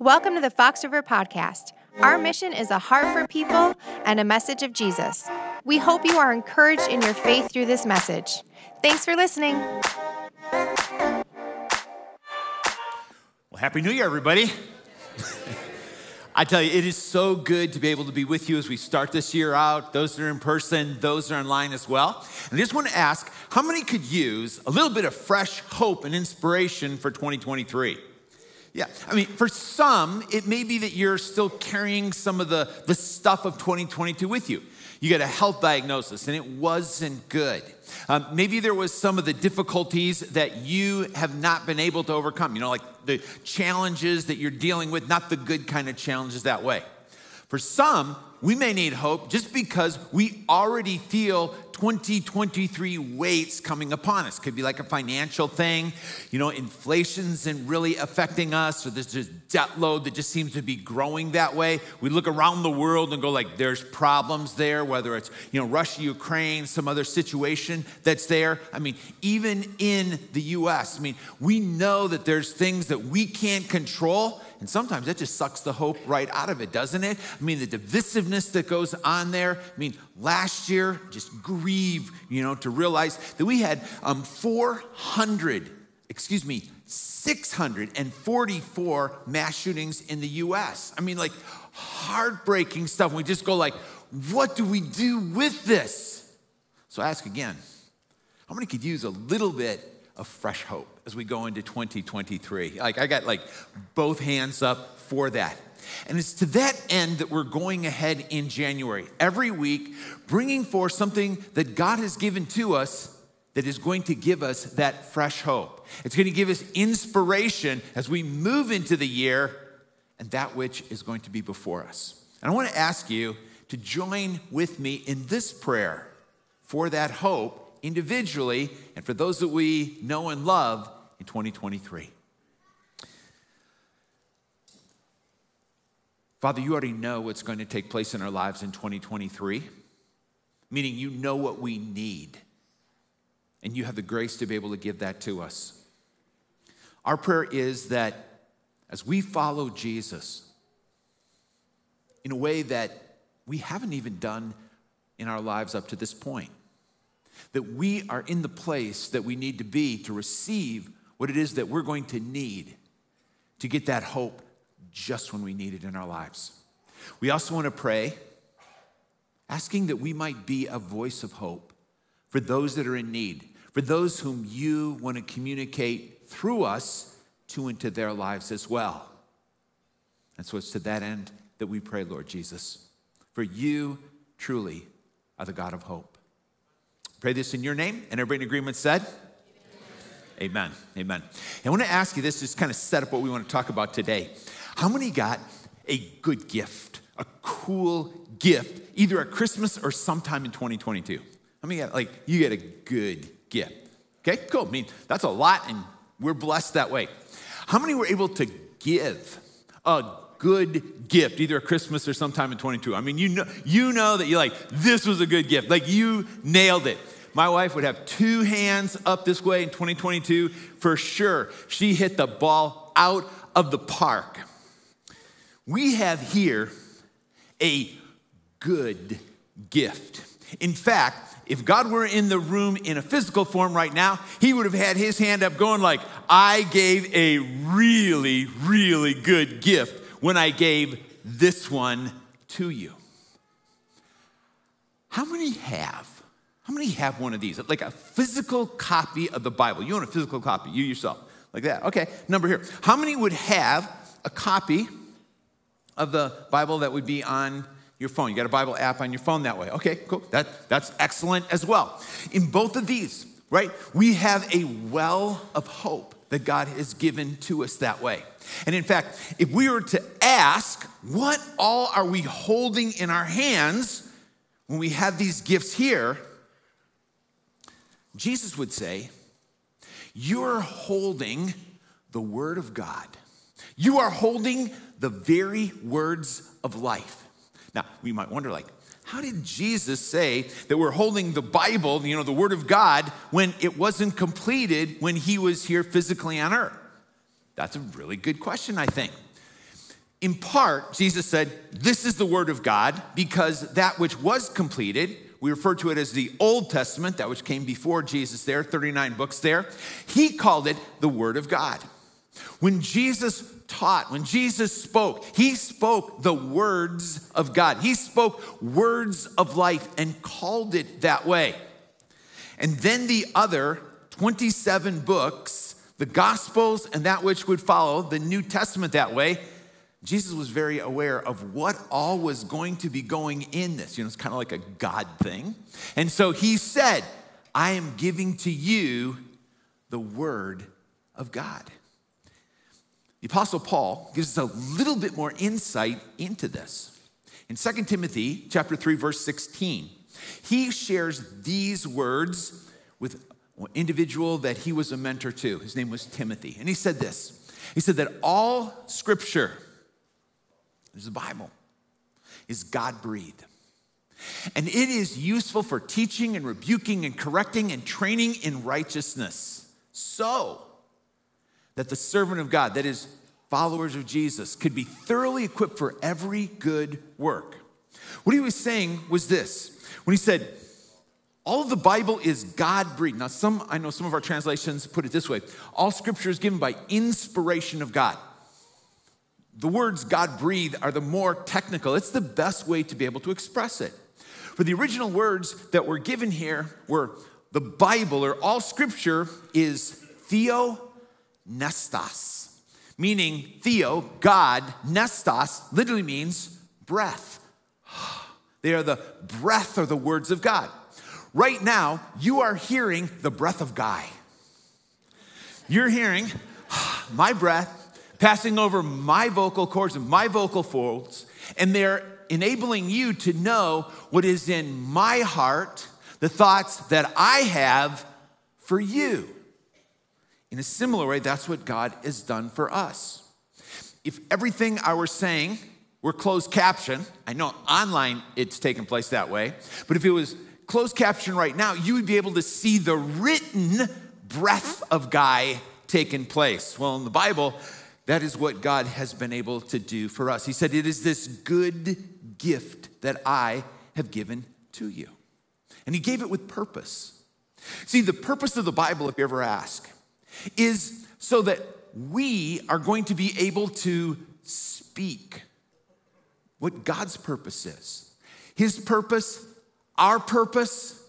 Welcome to the Fox River Podcast. Our mission is a heart for people and a message of Jesus. We hope you are encouraged in your faith through this message. Thanks for listening. Well, Happy New Year, everybody. I tell you, it is so good to be able to be with you as we start this year out. Those that are in person, those that are online as well. And I just want to ask how many could use a little bit of fresh hope and inspiration for 2023? Yeah, I mean, for some, it may be that you're still carrying some of the, the stuff of 2022 with you. You got a health diagnosis and it wasn't good. Um, maybe there was some of the difficulties that you have not been able to overcome, you know, like the challenges that you're dealing with, not the good kind of challenges that way. For some, we may need hope just because we already feel 2023 weights coming upon us. Could be like a financial thing, you know, inflation's and really affecting us, or there's just debt load that just seems to be growing that way. We look around the world and go like, there's problems there, whether it's you know Russia, Ukraine, some other situation that's there. I mean, even in the U.S., I mean, we know that there's things that we can't control. And sometimes that just sucks the hope right out of it, doesn't it? I mean, the divisiveness that goes on there. I mean, last year, just grieve, you know, to realize that we had um, 400, excuse me, 644 mass shootings in the US. I mean, like heartbreaking stuff. We just go like, what do we do with this? So I ask again, how many could use a little bit of fresh hope as we go into 2023? Like I got like both hands up for that. And it's to that end that we're going ahead in January, every week, bringing forth something that God has given to us that is going to give us that fresh hope. It's going to give us inspiration as we move into the year and that which is going to be before us. And I want to ask you to join with me in this prayer for that hope individually and for those that we know and love in 2023. Father, you already know what's going to take place in our lives in 2023, meaning you know what we need, and you have the grace to be able to give that to us. Our prayer is that as we follow Jesus in a way that we haven't even done in our lives up to this point, that we are in the place that we need to be to receive what it is that we're going to need to get that hope just when we need it in our lives. We also want to pray, asking that we might be a voice of hope for those that are in need, for those whom you want to communicate through us to into their lives as well. And so it's to that end that we pray, Lord Jesus, for you truly are the God of hope. Pray this in your name, and everybody in agreement said, Amen. Amen. I want to ask you this, just kind of set up what we want to talk about today. How many got a good gift, a cool gift, either at Christmas or sometime in 2022? How many got, like, you get a good gift? Okay, cool. I mean, that's a lot, and we're blessed that way. How many were able to give a good gift, either at Christmas or sometime in 22? I mean, you know, you know that you're like, this was a good gift. Like, you nailed it. My wife would have two hands up this way in 2022 for sure. She hit the ball out of the park. We have here a good gift. In fact, if God were in the room in a physical form right now, he would have had his hand up going like, I gave a really, really good gift when I gave this one to you. How many have? How many have one of these? Like a physical copy of the Bible. You own a physical copy, you yourself, like that. Okay, number here. How many would have a copy of the Bible that would be on your phone. You got a Bible app on your phone that way. Okay, cool. That, that's excellent as well. In both of these, right, we have a well of hope that God has given to us that way. And in fact, if we were to ask, what all are we holding in our hands when we have these gifts here? Jesus would say, You're holding the Word of God. You are holding the very words of life. Now, we might wonder, like, how did Jesus say that we're holding the Bible, you know, the Word of God, when it wasn't completed when he was here physically on earth? That's a really good question, I think. In part, Jesus said, This is the word of God, because that which was completed, we refer to it as the Old Testament, that which came before Jesus there, 39 books there. He called it the word of God. When Jesus taught, when Jesus spoke, he spoke the words of God. He spoke words of life and called it that way. And then the other 27 books, the Gospels and that which would follow, the New Testament that way, Jesus was very aware of what all was going to be going in this. You know, it's kind of like a God thing. And so he said, I am giving to you the word of God. The Apostle Paul gives us a little bit more insight into this. In 2 Timothy chapter 3, verse 16, he shares these words with an individual that he was a mentor to. His name was Timothy. And he said this He said that all scripture, there's the Bible, is God breathed. And it is useful for teaching and rebuking and correcting and training in righteousness. So, that the servant of God, that is, followers of Jesus, could be thoroughly equipped for every good work. What he was saying was this when he said, all of the Bible is God breathed. Now, some, I know some of our translations put it this way all scripture is given by inspiration of God. The words God breathed are the more technical, it's the best way to be able to express it. For the original words that were given here were the Bible or all scripture is theo nestos, meaning theo, God, pneustos literally means breath. They are the breath or the words of God. Right now, you are hearing the breath of Guy. You're hearing my breath passing over my vocal cords and my vocal folds, and they're enabling you to know what is in my heart, the thoughts that I have for you. In a similar way, that's what God has done for us. If everything I were saying were closed caption, I know online it's taken place that way, but if it was closed caption right now, you would be able to see the written breath of Guy taking place. Well, in the Bible, that is what God has been able to do for us. He said, It is this good gift that I have given to you. And He gave it with purpose. See, the purpose of the Bible, if you ever ask, is so that we are going to be able to speak what God's purpose is. His purpose, our purpose,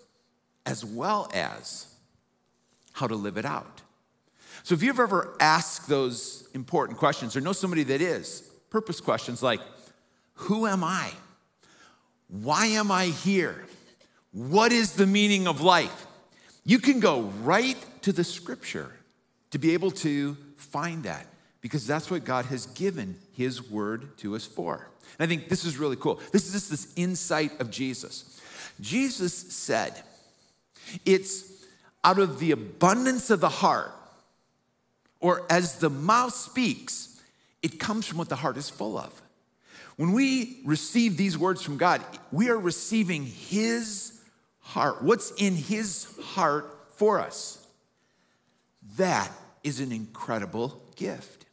as well as how to live it out. So if you've ever asked those important questions or know somebody that is, purpose questions like, who am I? Why am I here? What is the meaning of life? You can go right to the scripture to be able to find that because that's what God has given his word to us for. And I think this is really cool. This is just this insight of Jesus. Jesus said, It's out of the abundance of the heart, or as the mouth speaks, it comes from what the heart is full of. When we receive these words from God, we are receiving His heart. What's in His heart for us? That is an incredible gift.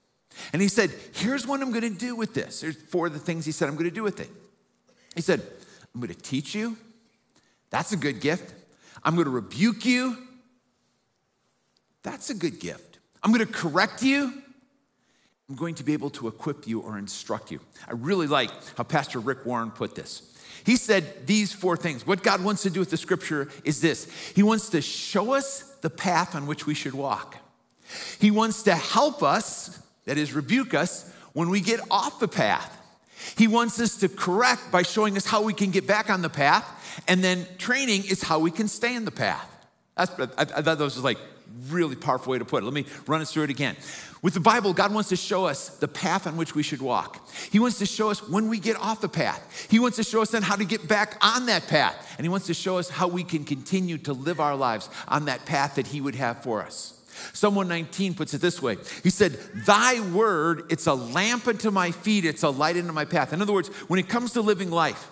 And He said, Here's what I'm to do with this. There's four of the things He said I'm to do with it. He said, I'm to teach you. That's a good gift. I'm to rebuke you. That's a good gift. I'm going to correct you. I'm going to be able to equip you or instruct you. I really like how Pastor Rick Warren put this. He said these four things. What God wants to do with the scripture is this He wants to show us the path on which we should walk, He wants to help us, that is, rebuke us, when we get off the path. He wants us to correct by showing us how we can get back on the path, and then training is how we can stay in the path. That's, I, I thought that was like really powerful way to put it. Let me run us through it again. With the Bible, God wants to show us the path on which we should walk. He wants to show us when we get off the path. He wants to show us then how to get back on that path. And He wants to show us how we can continue to live our lives on that path that He would have for us. Psalm 119 puts it this way He said, Thy word, it's a lamp unto my feet, it's a light unto my path. In other words, when it comes to living life,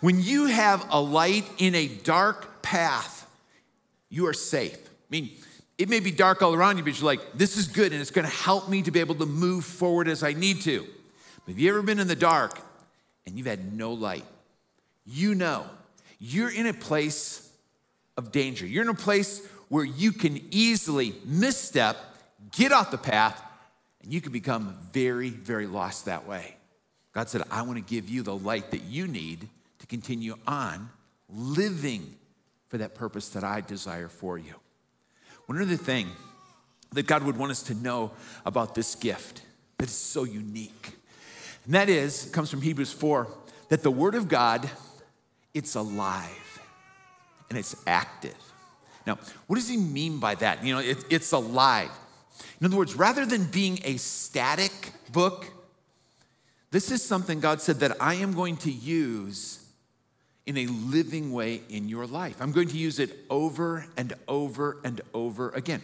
when you have a light in a dark path, you are safe. I mean, it may be dark all around you, but you're like, this is good and it's to help me to be able to move forward as I need to. But Have you ever been in the dark and you've had no light? You know, you're in a place of danger. You're in a place where you can easily misstep, get off the path, and you can become very, very lost that way. God said, I want to give you the light that you need to continue on living for that purpose that I desire for you. One other thing that God would want us to know about this gift that is so unique, and that is, it comes from Hebrews 4, that the Word of God, it's alive and it's active. Now, what does he mean by that? You know, it, it's alive. In other words, rather than being a static book, this is something God said that I am going to use in a living way in your life. I'm going to use it over and over and over again.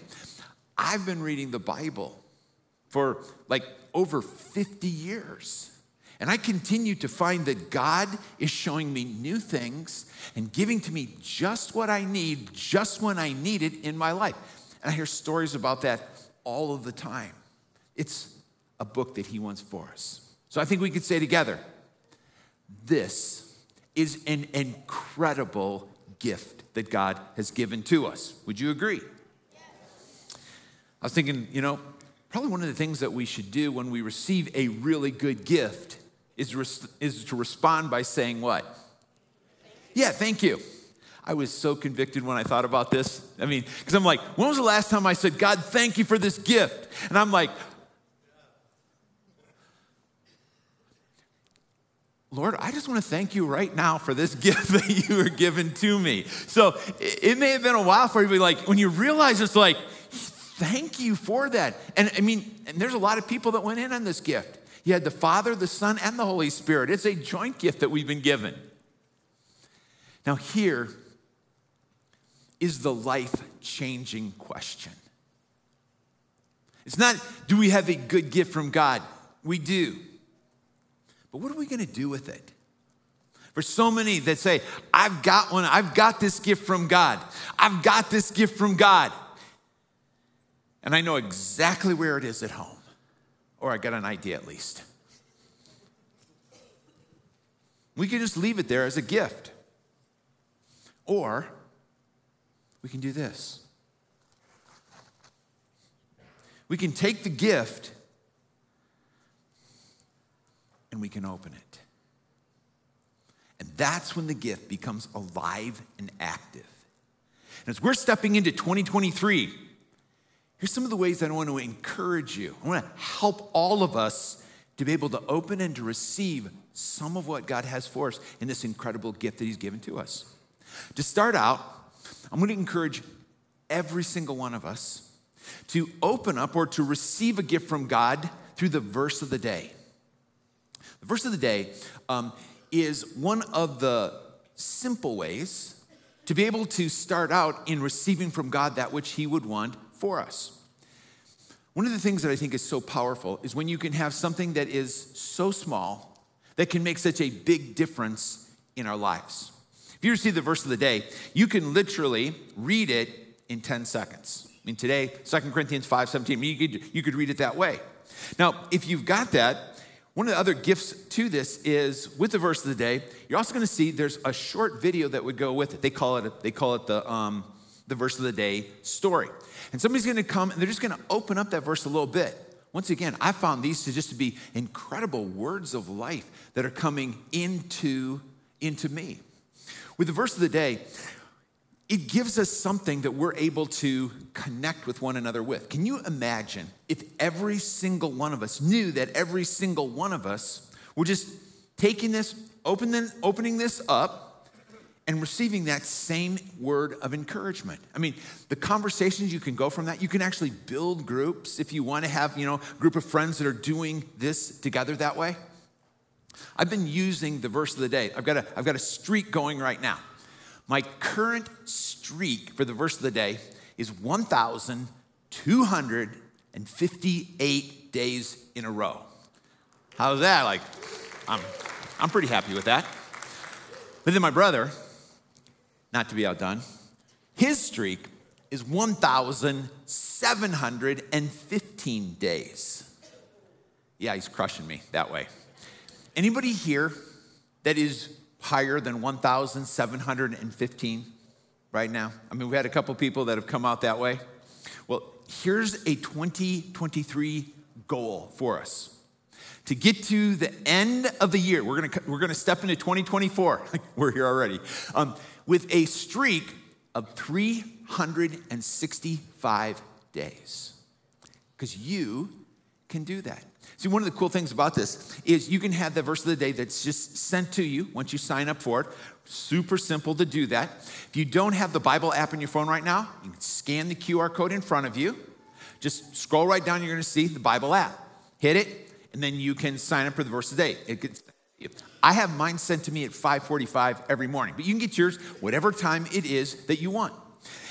I've been reading the Bible for like over 50 years. And I continue to find that God is showing me new things and giving to me just what I need, just when I need it in my life. And I hear stories about that all of the time. It's a book that He wants for us. So I think we could say together this is an incredible gift that God has given to us. Would you agree? Yes. I was thinking, you know, probably one of the things that we should do when we receive a really good gift is, res- is to respond by saying what? Yeah, thank you. I was so convicted when I thought about this. I mean, because I'm like, when was the last time I said, God, thank you for this gift? And I'm like, Lord, I just want to thank you right now for this gift that you are given to me. So it may have been a while for you, but like when you realize it's like, thank you for that. And I mean, and there's a lot of people that went in on this gift. You had the Father, the Son, and the Holy Spirit. It's a joint gift that we've been given. Now, here is the life changing question. It's not, do we have a good gift from God? We do. But what are we going to do with it? For so many that say, I've got one, I've got this gift from God, I've got this gift from God. And I know exactly where it is at home or I got an idea at least. We can just leave it there as a gift. Or we can do this. We can take the gift and we can open it. And that's when the gift becomes alive and active. And as we're stepping into 2023, Here's some of the ways that I want to encourage you. I want to help all of us to be able to open and to receive some of what God has for us in this incredible gift that He's given to us. To start out, I'm going to encourage every single one of us to open up or to receive a gift from God through the verse of the day. The verse of the day um, is one of the simple ways to be able to start out in receiving from God that which He would want for us. One of the things that I think is so powerful is when you can have something that is so small that can make such a big difference in our lives. If you receive the verse of the day, you can literally read it in 10 seconds. I mean, today, 2 Corinthians 5 17, you could, you could read it that way. Now, if you've got that, one of the other gifts to this is with the verse of the day, you're also going to see there's a short video that would go with it. They call it, they call it the, um, the verse of the day story. And somebody's going to come and they're just going to open up that verse a little bit. Once again, I found these to just to be incredible words of life that are coming into, into me. With the verse of the day, it gives us something that we're able to connect with one another with. Can you imagine if every single one of us knew that every single one of us were just taking this, opening, opening this up, and receiving that same word of encouragement. I mean, the conversations you can go from that, you can actually build groups if you want to have, you know, a group of friends that are doing this together that way. I've been using the verse of the day. I've got a, I've got a streak going right now. My current streak for the verse of the day is 1,258 days in a row. How's that? Like, I'm, I'm pretty happy with that. But then my brother, not to be outdone. His streak is 1,715 days. Yeah, he's crushing me that way. Anybody here that is higher than 1,715 right now? I mean, we had a couple people that have come out that way. Well, here's a 2023 goal for us. To get to the end of the year, we're gonna, we're gonna step into 2024. we're here already. Um, with a streak of 365 days. Because you can do that. See, one of the cool things about this is you can have the verse of the day that's just sent to you once you sign up for it. Super simple to do that. If you don't have the Bible app in your phone right now, you can scan the QR code in front of you. Just scroll right down, you're gonna see the Bible app. Hit it, and then you can sign up for the verse of the day. It gets, I have mine sent to me at 5:45 every morning, but you can get yours whatever time it is that you want.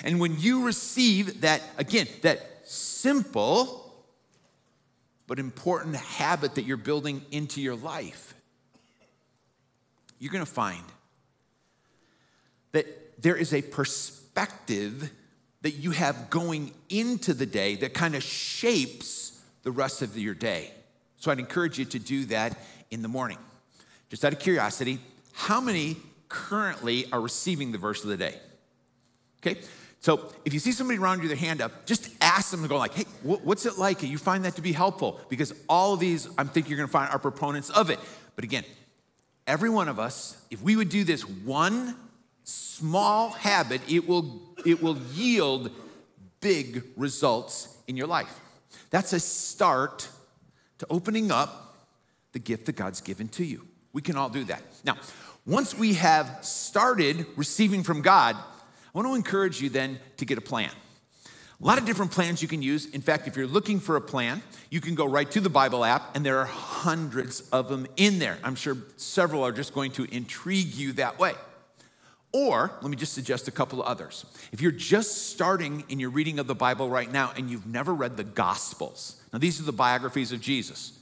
And when you receive that, again, that simple but important habit that you're building into your life, you're going to find that there is a perspective that you have going into the day that kind of shapes the rest of your day. So I'd encourage you to do that in the morning. Just out of curiosity, how many currently are receiving the verse of the day? Okay, so if you see somebody around you their hand up, just ask them to go like, hey, what's it like? You find that to be helpful because all of these, I'm thinking you're gonna find are proponents of it. But again, every one of us, if we would do this one small habit, it will, it will yield big results in your life. That's a start to opening up the gift that God's given to you. We can all do that. Now, once we have started receiving from God, I want to encourage you then to get a plan. A lot of different plans you can use. In fact, if you're looking for a plan, you can go right to the Bible app, and there are hundreds of them in there. I'm sure several are just going to intrigue you that way. Or let me just suggest a couple of others. If you're just starting in your reading of the Bible right now and you've never read the Gospels, now these are the biographies of Jesus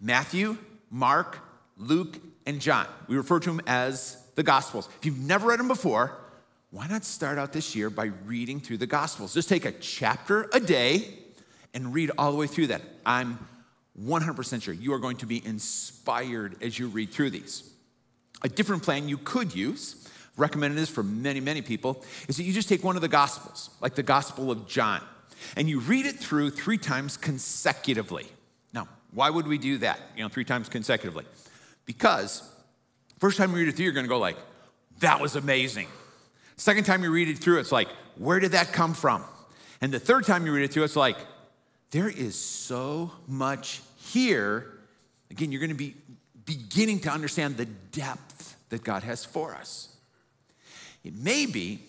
Matthew, Mark, Luke, and John. We refer to them as the Gospels. If you've never read them before, why not start out this year by reading through the Gospels? Just take a chapter a day and read all the way through that. I'm 100% sure you are going to be inspired as you read through these. A different plan you could use, recommended this for many, many people, is that you just take one of the Gospels, like the Gospel of John, and you read it through three times consecutively. Now, why would we do that, you know, three times consecutively? Because first time you read it through, you're gonna go like, that was amazing. Second time you read it through, it's like, where did that come from? And the third time you read it through, it's like, there is so much here. Again, you're going to be beginning to understand the depth that God has for us. It may be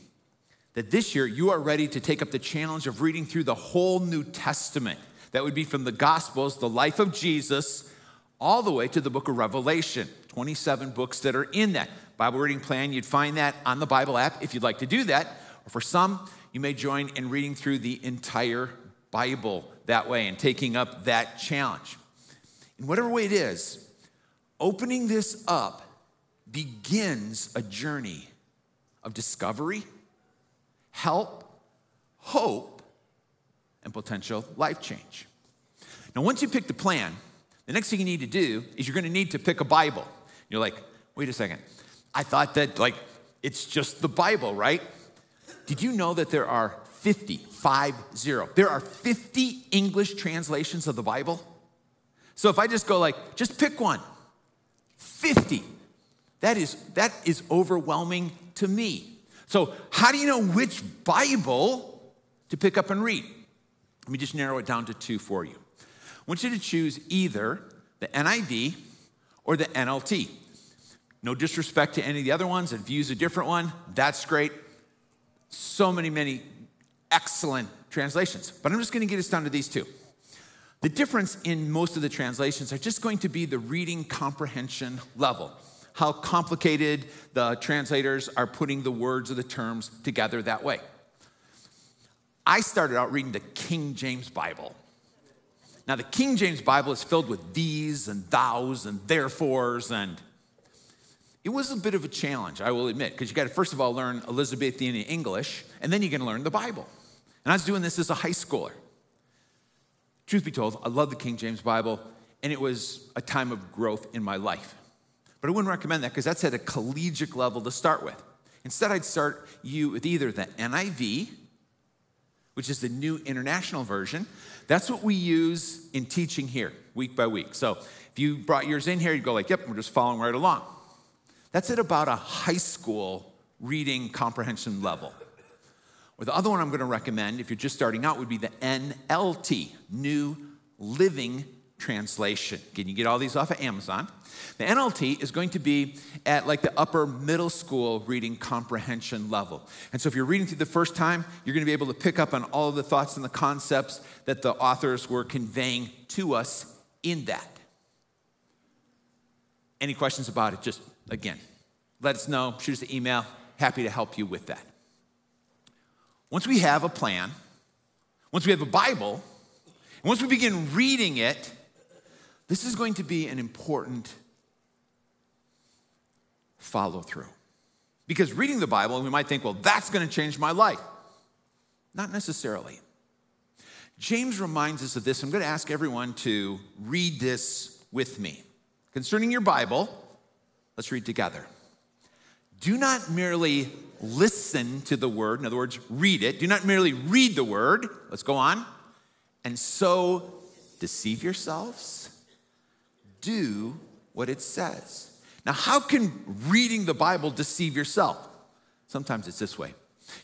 that this year you are ready to take up the challenge of reading through the whole New Testament. That would be from the Gospels, the life of Jesus, all the way to the book of Revelation, 27 books that are in that. Bible reading plan, you'd find that on the Bible app if you'd like to do that. Or for some, you may join in reading through the entire Bible that way and taking up that challenge. In whatever way it is, opening this up begins a journey of discovery, help, hope, and potential life change. Now, once you pick the plan, the next thing you need to do is you're going to need to pick a Bible. You're like, wait a second. I thought that, like, it's just the Bible, right? Did you know that there are 50, five zero, there are 50 English translations of the Bible? So if I just go like, just pick one, 50. That is, that is overwhelming to me. So, how do you know which Bible to pick up and read? Let me just narrow it down to two for you. I want you to choose either the NIV or the NLT. No disrespect to any of the other ones. If you use a different one, that's great. So many, many excellent translations. But I'm just going to get us down to these two. The difference in most of the translations are just going to be the reading comprehension level. How complicated the translators are putting the words or the terms together that way. I started out reading the King James Bible. Now, the King James Bible is filled with these and thous and therefores and it was a bit of a challenge, I will admit, because you got to first of all learn Elizabethan English, and then you're going to learn the Bible. And I was doing this as a high schooler. Truth be told, I love the King James Bible. and it was a time of growth in my life. But I wouldn't recommend that because that's at a collegiate level to start with. Instead, I'd start you with either the NIV, which is the New International Version. That's what we use in teaching here, week by week. So if you brought yours in here, you'd go like, yep, we're just following right along. That's at about a high school reading comprehension level. Or the other one I'm going to recommend, if you're just starting out, would be the NLT, New Living Translation. Can you get all these off of Amazon? The NLT is going to be at like the upper middle school reading comprehension level. And so if you're reading through the first time, you're going to be able to pick up on all of the thoughts and the concepts that the authors were conveying to us in that. Any questions about it? Just again, let us know, shoot us an email. Happy to help you with that. Once we have a plan, once we have a Bible, once we begin reading it, this is going to be an important follow through. Because reading the Bible, we might think, well, that's going to change my life. Not necessarily. James reminds us of this. I'm going to ask everyone to read this with me. Concerning your Bible, let's read together. Do not merely listen to the word, in other words, read it. Do not merely read the word, let's go on, and so deceive yourselves. Do what it says. Now, how can reading the Bible deceive yourself? Sometimes it's this way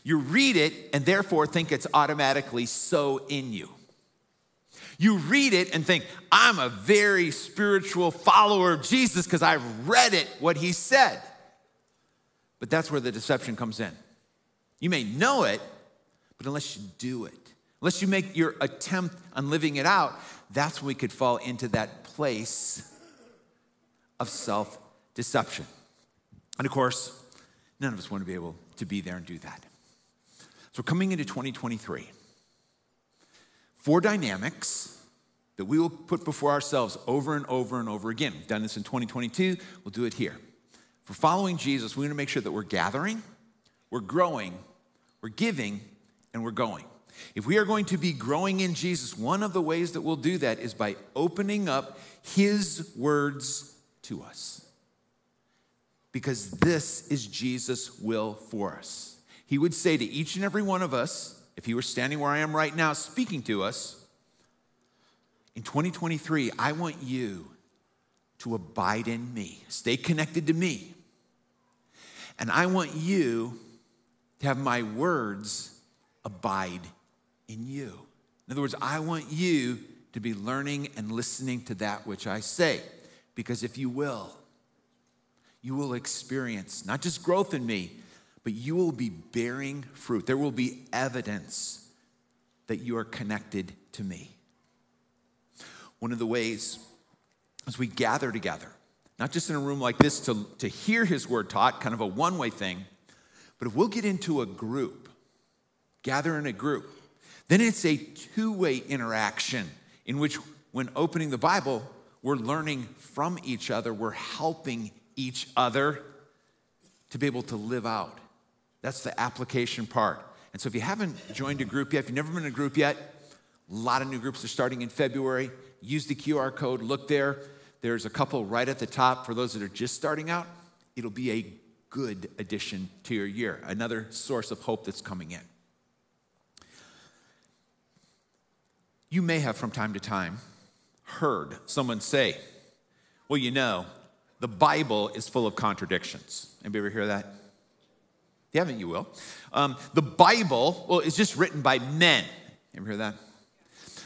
you read it and therefore think it's automatically so in you. You read it and think, I'm a very spiritual follower of Jesus because I've read it, what he said. But that's where the deception comes in. You may know it, but unless you do it, unless you make your attempt on living it out, that's when we could fall into that place of self deception. And of course, none of us want to be able to be there and do that. So, coming into 2023, four dynamics that we will put before ourselves over and over and over again. We've done this in 2022, we'll do it here. For following Jesus, we want to make sure that we're gathering, we're growing, we're giving, and we're going. If we are going to be growing in Jesus, one of the ways that we'll do that is by opening up His words to us. Because this is Jesus' will for us. He would say to each and every one of us, if He were standing where I am right now speaking to us, in 2023, I want you to abide in me, stay connected to me. And I want you to have my words abide in you. In other words, I want you to be learning and listening to that which I say. Because if you will, you will experience not just growth in me, but you will be bearing fruit. There will be evidence that you are connected to me. One of the ways as we gather together, not just in a room like this to, to hear his word taught, kind of a one way thing, but if we'll get into a group, gather in a group, then it's a two way interaction in which, when opening the Bible, we're learning from each other, we're helping each other to be able to live out. That's the application part. And so, if you haven't joined a group yet, if you've never been in a group yet, a lot of new groups are starting in February. Use the QR code, look there. There's a couple right at the top for those that are just starting out. It'll be a good addition to your year, another source of hope that's coming in. You may have from time to time heard someone say, Well, you know, the Bible is full of contradictions. Anybody ever hear that? If you haven't, you will. Um, the Bible, well, it's just written by men. You ever hear that?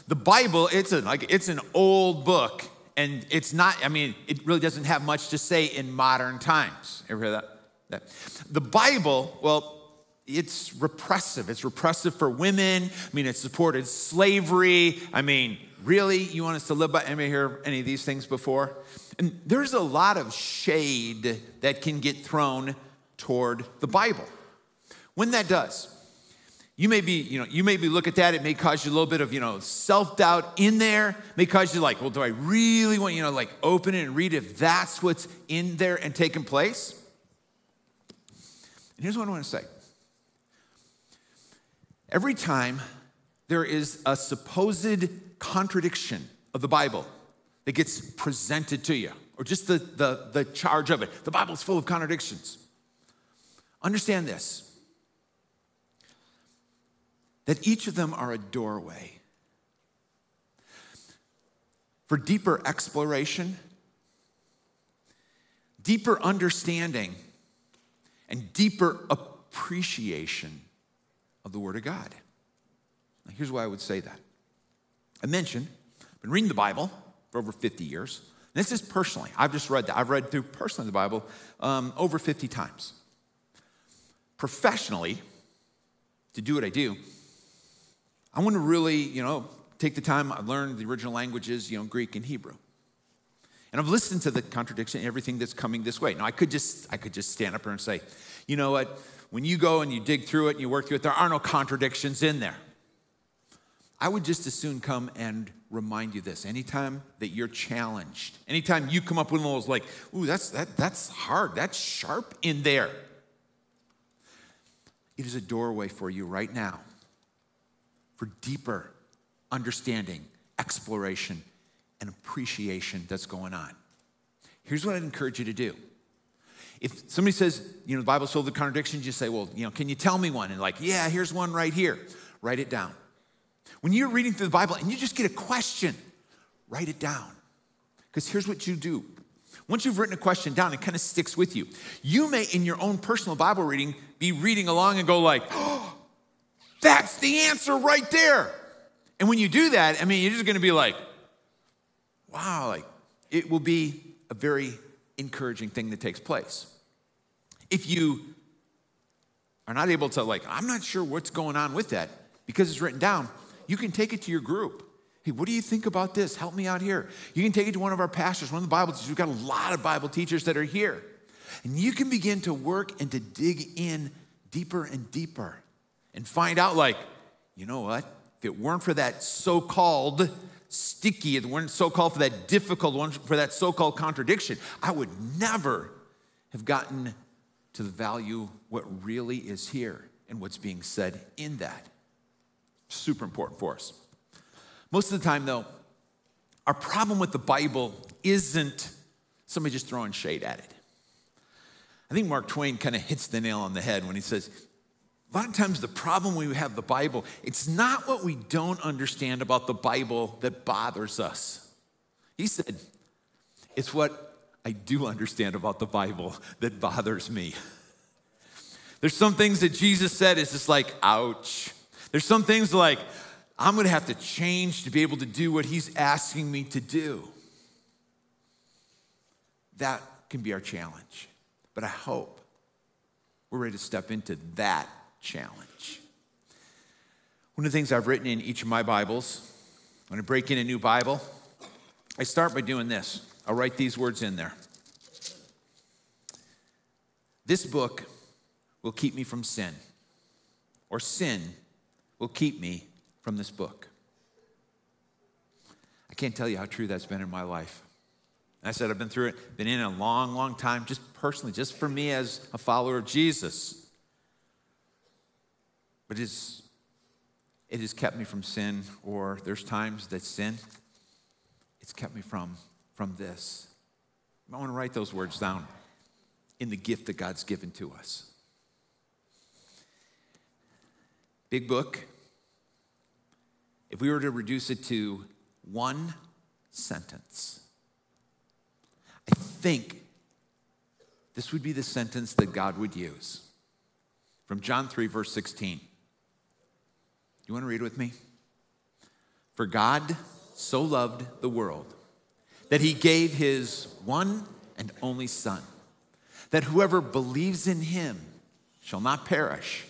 The Bible, it's a, like it's an old book and it's not, I mean, it really doesn't have much to say in modern times. Ever hear that? that? The Bible, well, it's repressive. It's repressive for women. I mean, it supported slavery. I mean, really, you want us to live by? Anybody hear any of these things before? And there's a lot of shade that can get thrown toward the Bible. When that does, you may be, you know, you may be look at that. It may cause you a little bit of, you know, self-doubt in there. It may cause you like, well, do I really want, you know, like open it and read if that's what's in there and taking place? And here's what I want to say. Every time there is a supposed contradiction of the Bible that gets presented to you, or just the, the, the charge of it. The Bible's full of contradictions. Understand this that each of them are a doorway for deeper exploration, deeper understanding, and deeper appreciation of the Word of God. Now, here's why I would say that. I mentioned, I've been reading the Bible for over 50 years. This is personally, I've just read that. I've read through personally the Bible um, over 50 times. Professionally, to do what I do, I want to really, you know, take the time, I learned the original languages, you know, Greek and Hebrew. And I've listened to the contradiction, everything that's coming this way. Now I could just, I could just stand up here and say, you know what, when you go and you dig through it and you work through it, there are no contradictions in there. I would just as soon come and remind you this. Anytime that you're challenged, anytime you come up with one of those like, ooh, that's that that's hard, that's sharp in there. It is a doorway for you right now for deeper understanding, exploration, and appreciation that's going on. Here's what I'd encourage you to do. If somebody says, you know, the Bible's full of contradictions, you say, well, you know, can you tell me one? And like, yeah, here's one right here. Write it down. When you're reading through the Bible and you just get a question, write it down. Because here's what you do. Once you've written a question down, it kind of sticks with you. You may, in your own personal Bible reading, be reading along and go like, oh, that's the answer right there. And when you do that, I mean, you're just going to be like, wow, like it will be a very encouraging thing that takes place. If you are not able to, like, I'm not sure what's going on with that because it's written down, you can take it to your group. Hey, what do you think about this? Help me out here. You can take it to one of our pastors, one of the Bible teachers. We've got a lot of Bible teachers that are here. And you can begin to work and to dig in deeper and deeper and find out, like, you know what? If it weren't for that so called sticky, if it weren't so called for that difficult, one, for that so called contradiction, I would never have gotten to the value what really is here and what's being said in that. Super important for us. Most of the time, though, our problem with the Bible isn't somebody just throwing shade at it. I think Mark Twain kind of hits the nail on the head when he says, a lot of times, the problem we have the Bible, it's not what we don't understand about the Bible that bothers us. He said, it's what I do understand about the Bible that bothers me. There's some things that Jesus said is just like, ouch. There's some things like, I'm gonna have to change to be able to do what he's asking me to do. That can be our challenge. But I hope we're ready to step into that challenge. One of the things I've written in each of my Bibles, when I break in a new Bible, I start by doing this. I'll write these words in there. This book will keep me from sin, or sin will keep me from this book. I can't tell you how true that's been in my life. I said, I've been through it, been in a long, long time, just personally, just for me as a follower of Jesus. But it, is, it has kept me from sin, or there's times that sin, it's kept me from, from this. I want to write those words down in the gift that God's given to us. Big book. If we were to reduce it to one sentence, I think this would be the sentence that God would use. From John 3, verse 16. You want to read with me? For God so loved the world that he gave his one and only Son, that whoever believes in him shall not perish,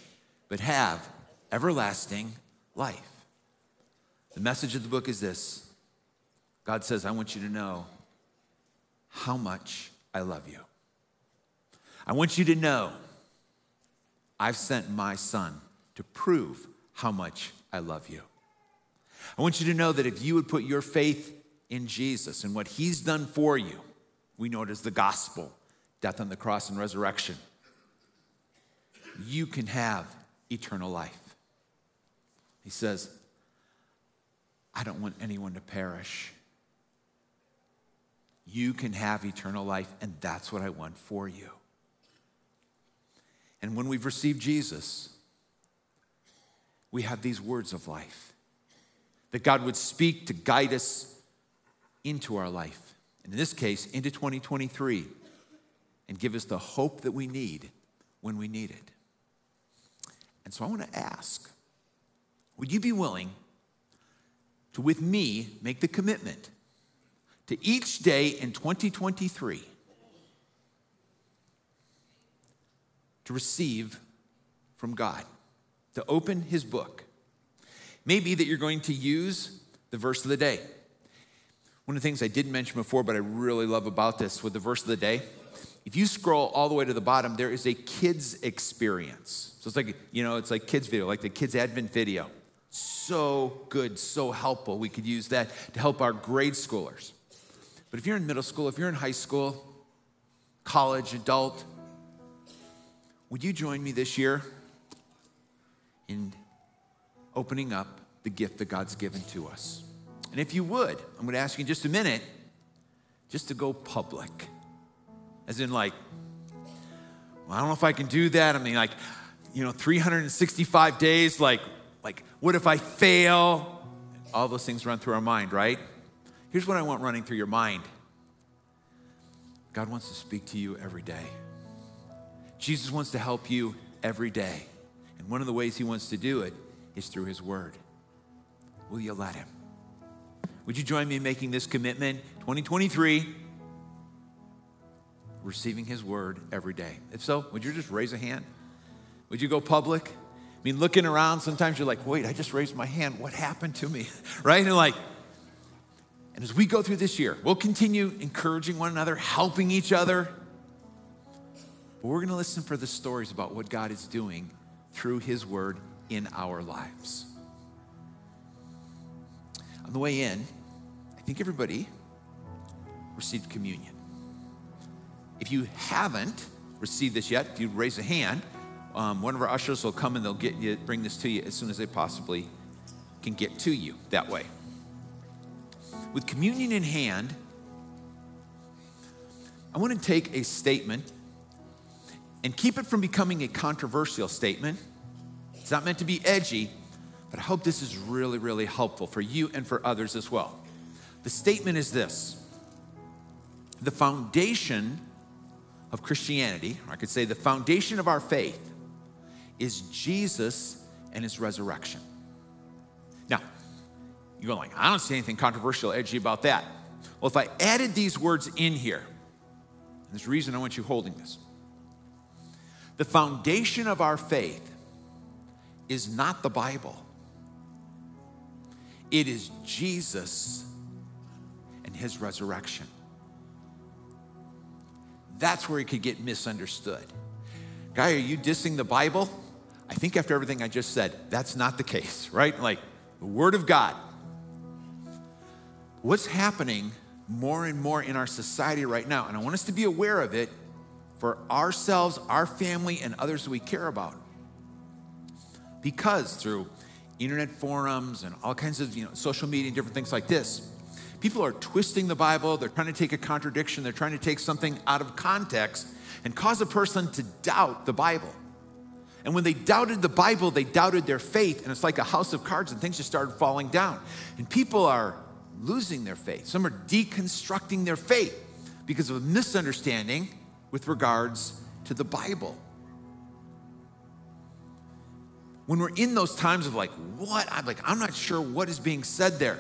but have everlasting life. The message of the book is this God says, I want you to know how much I love you. I want you to know I've sent my Son to prove how much I love you. I want you to know that if you would put your faith in Jesus and what he's done for you, we know it as the gospel, death on the cross and resurrection, you can have eternal life. He says, I don't want anyone to perish, you can have eternal life, and that's what I want for you. And when we've received Jesus, we have these words of life that God would speak to guide us into our life. And in this case, into 2023, and give us the hope that we need when we need it. And so I want to ask would you be willing to, with me, make the commitment to each day in 2023 to receive from God, to open His book? Maybe that you're going to use the verse of the day. One of the things I didn't mention before, but I really love about this with the verse of the day, if you scroll all the way to the bottom, there is a kids experience. So it's like, you know, it's like kids video, like the kids advent video. So good, so helpful. We could use that to help our grade schoolers. But if you're in middle school, if you're in high school, college, adult, would you join me this year in opening up the gift that God's given to us? And if you would, I'm going to ask you in just a minute just to go public. As in, like, well, I don't know if I can do that. I mean, like, you know, 365 days, like, like, what if I fail? All those things run through our mind, right? Here's what I want running through your mind God wants to speak to you every day. Jesus wants to help you every day. And one of the ways he wants to do it is through his word. Will you let him? Would you join me in making this commitment? 2023 receiving His word every day? If so, would you just raise a hand? Would you go public? I mean, looking around, sometimes you're like, wait, I just raised my hand. What happened to me? right? And like, and as we go through this year, we'll continue encouraging one another, helping each other. But we're going to listen for the stories about what God is doing through His word in our lives. On the way in, I think everybody received communion. If you haven't received this yet, if you raise a hand, um, one of our ushers will come and they'll get you, bring this to you as soon as they possibly can get to you that way. With communion in hand, I want to take a statement and keep it from becoming a controversial statement. It's not meant to be edgy, but I hope this is really, really helpful for you and for others as well. The statement is this The foundation of Christianity, I could say the foundation of our faith, is Jesus and his resurrection. Now, you're going, I don't see anything controversial, edgy about that. Well, if I added these words in here, there's a reason I want you holding this. The foundation of our faith is not the Bible, it is Jesus and his resurrection that's where it could get misunderstood. Guy, are you dissing the Bible? I think after everything I just said, that's not the case, right? Like the Word of God. What's happening more and more in our society right now, and I want us to be aware of it for ourselves, our family, and others we care about. Because through internet forums and all kinds of you know, social media and different things like this, People are twisting the Bible, they're trying to take a contradiction, they're trying to take something out of context and cause a person to doubt the Bible. And when they doubted the Bible, they doubted their faith, and it's like a house of cards, and things just started falling down. And people are losing their faith. Some are deconstructing their faith because of a misunderstanding with regards to the Bible. When we're in those times of like, what? I'm like, I'm not sure what is being said there.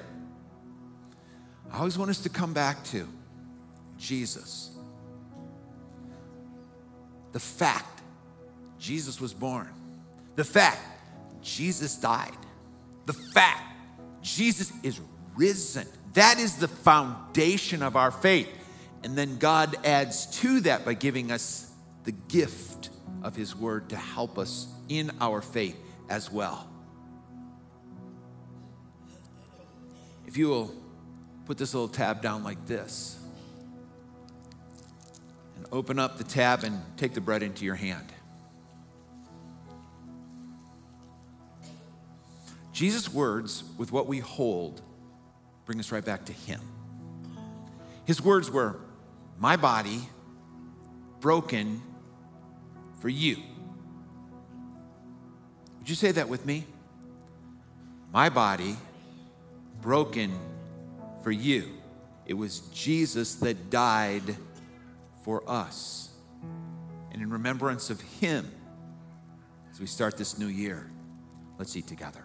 I always want us to come back to Jesus. The fact Jesus was born, the fact Jesus died, the fact Jesus is risen. That is the foundation of our faith. And then God adds to that by giving us the gift of His Word to help us in our faith as well. If you will put this little tab down like this. And open up the tab and take the bread into your hand. Jesus' words, with what we hold, bring us right back to Him. His words were, My body broken for you. Would you say that with me? My body broken for you. It was Jesus that died for us. And in remembrance of Him, as we start this new year, let's eat together.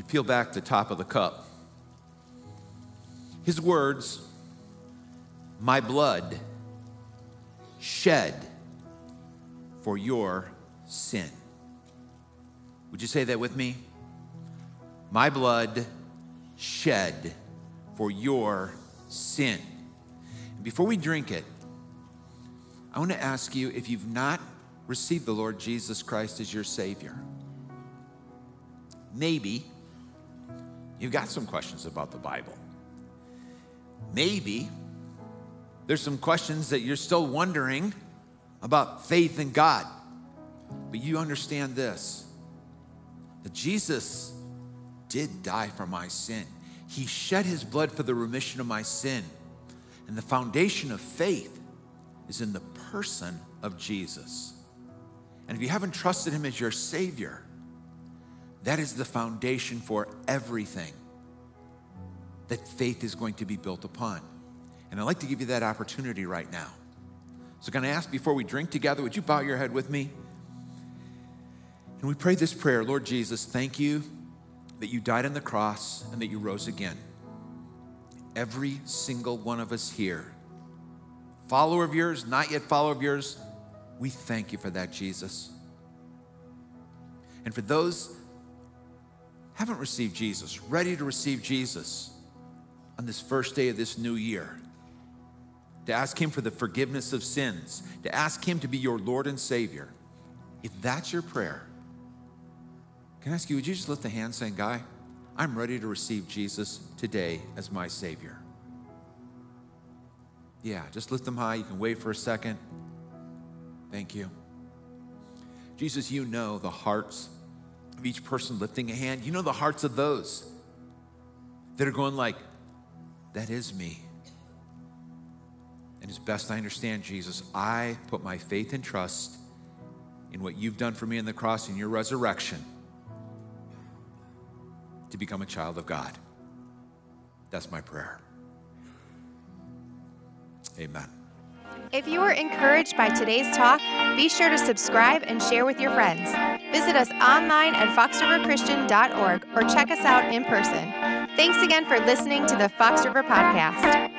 You peel back the top of the cup, His words, my blood shed for your sin. Would you say that with me? My blood shed for your sin. before we drink it, I want to ask you if you've not received the Lord Jesus Christ as your Savior, maybe you've got some questions about the Bible. Maybe there's some questions that you're still wondering about faith in God. But you understand this that Jesus did die for my sin. He shed his blood for the remission of my sin. And the foundation of faith is in the person of Jesus. And if you haven't trusted him as your Savior, that is the foundation for everything that faith is going to be built upon. And I'd like to give you that opportunity right now. So, can I ask before we drink together, would you bow your head with me? And we pray this prayer Lord Jesus, thank you that you died on the cross and that you rose again. Every single one of us here, follower of yours, not yet follower of yours, we thank you for that, Jesus. And for those haven't received Jesus, ready to receive Jesus on this first day of this new year, to ask Him for the forgiveness of sins, to ask Him to be your Lord and Savior, if that's your prayer, can I ask you, would you just lift the hand saying, Guy, I'm ready to receive Jesus today as my Savior? Yeah, just lift them high. You can wait for a second. Thank you. Jesus, you know the hearts each person lifting a hand. You know the hearts of those that are going like, that is me. And as best I understand, Jesus, I put my faith and trust in what you've done for me in the cross and your resurrection to become a child of God. That's my prayer. Amen. If you were encouraged by today's talk, be sure to subscribe and share with your friends. Visit us online at foxriverchristian.org or check us out in person. Thanks again for listening to the Fox River Podcast.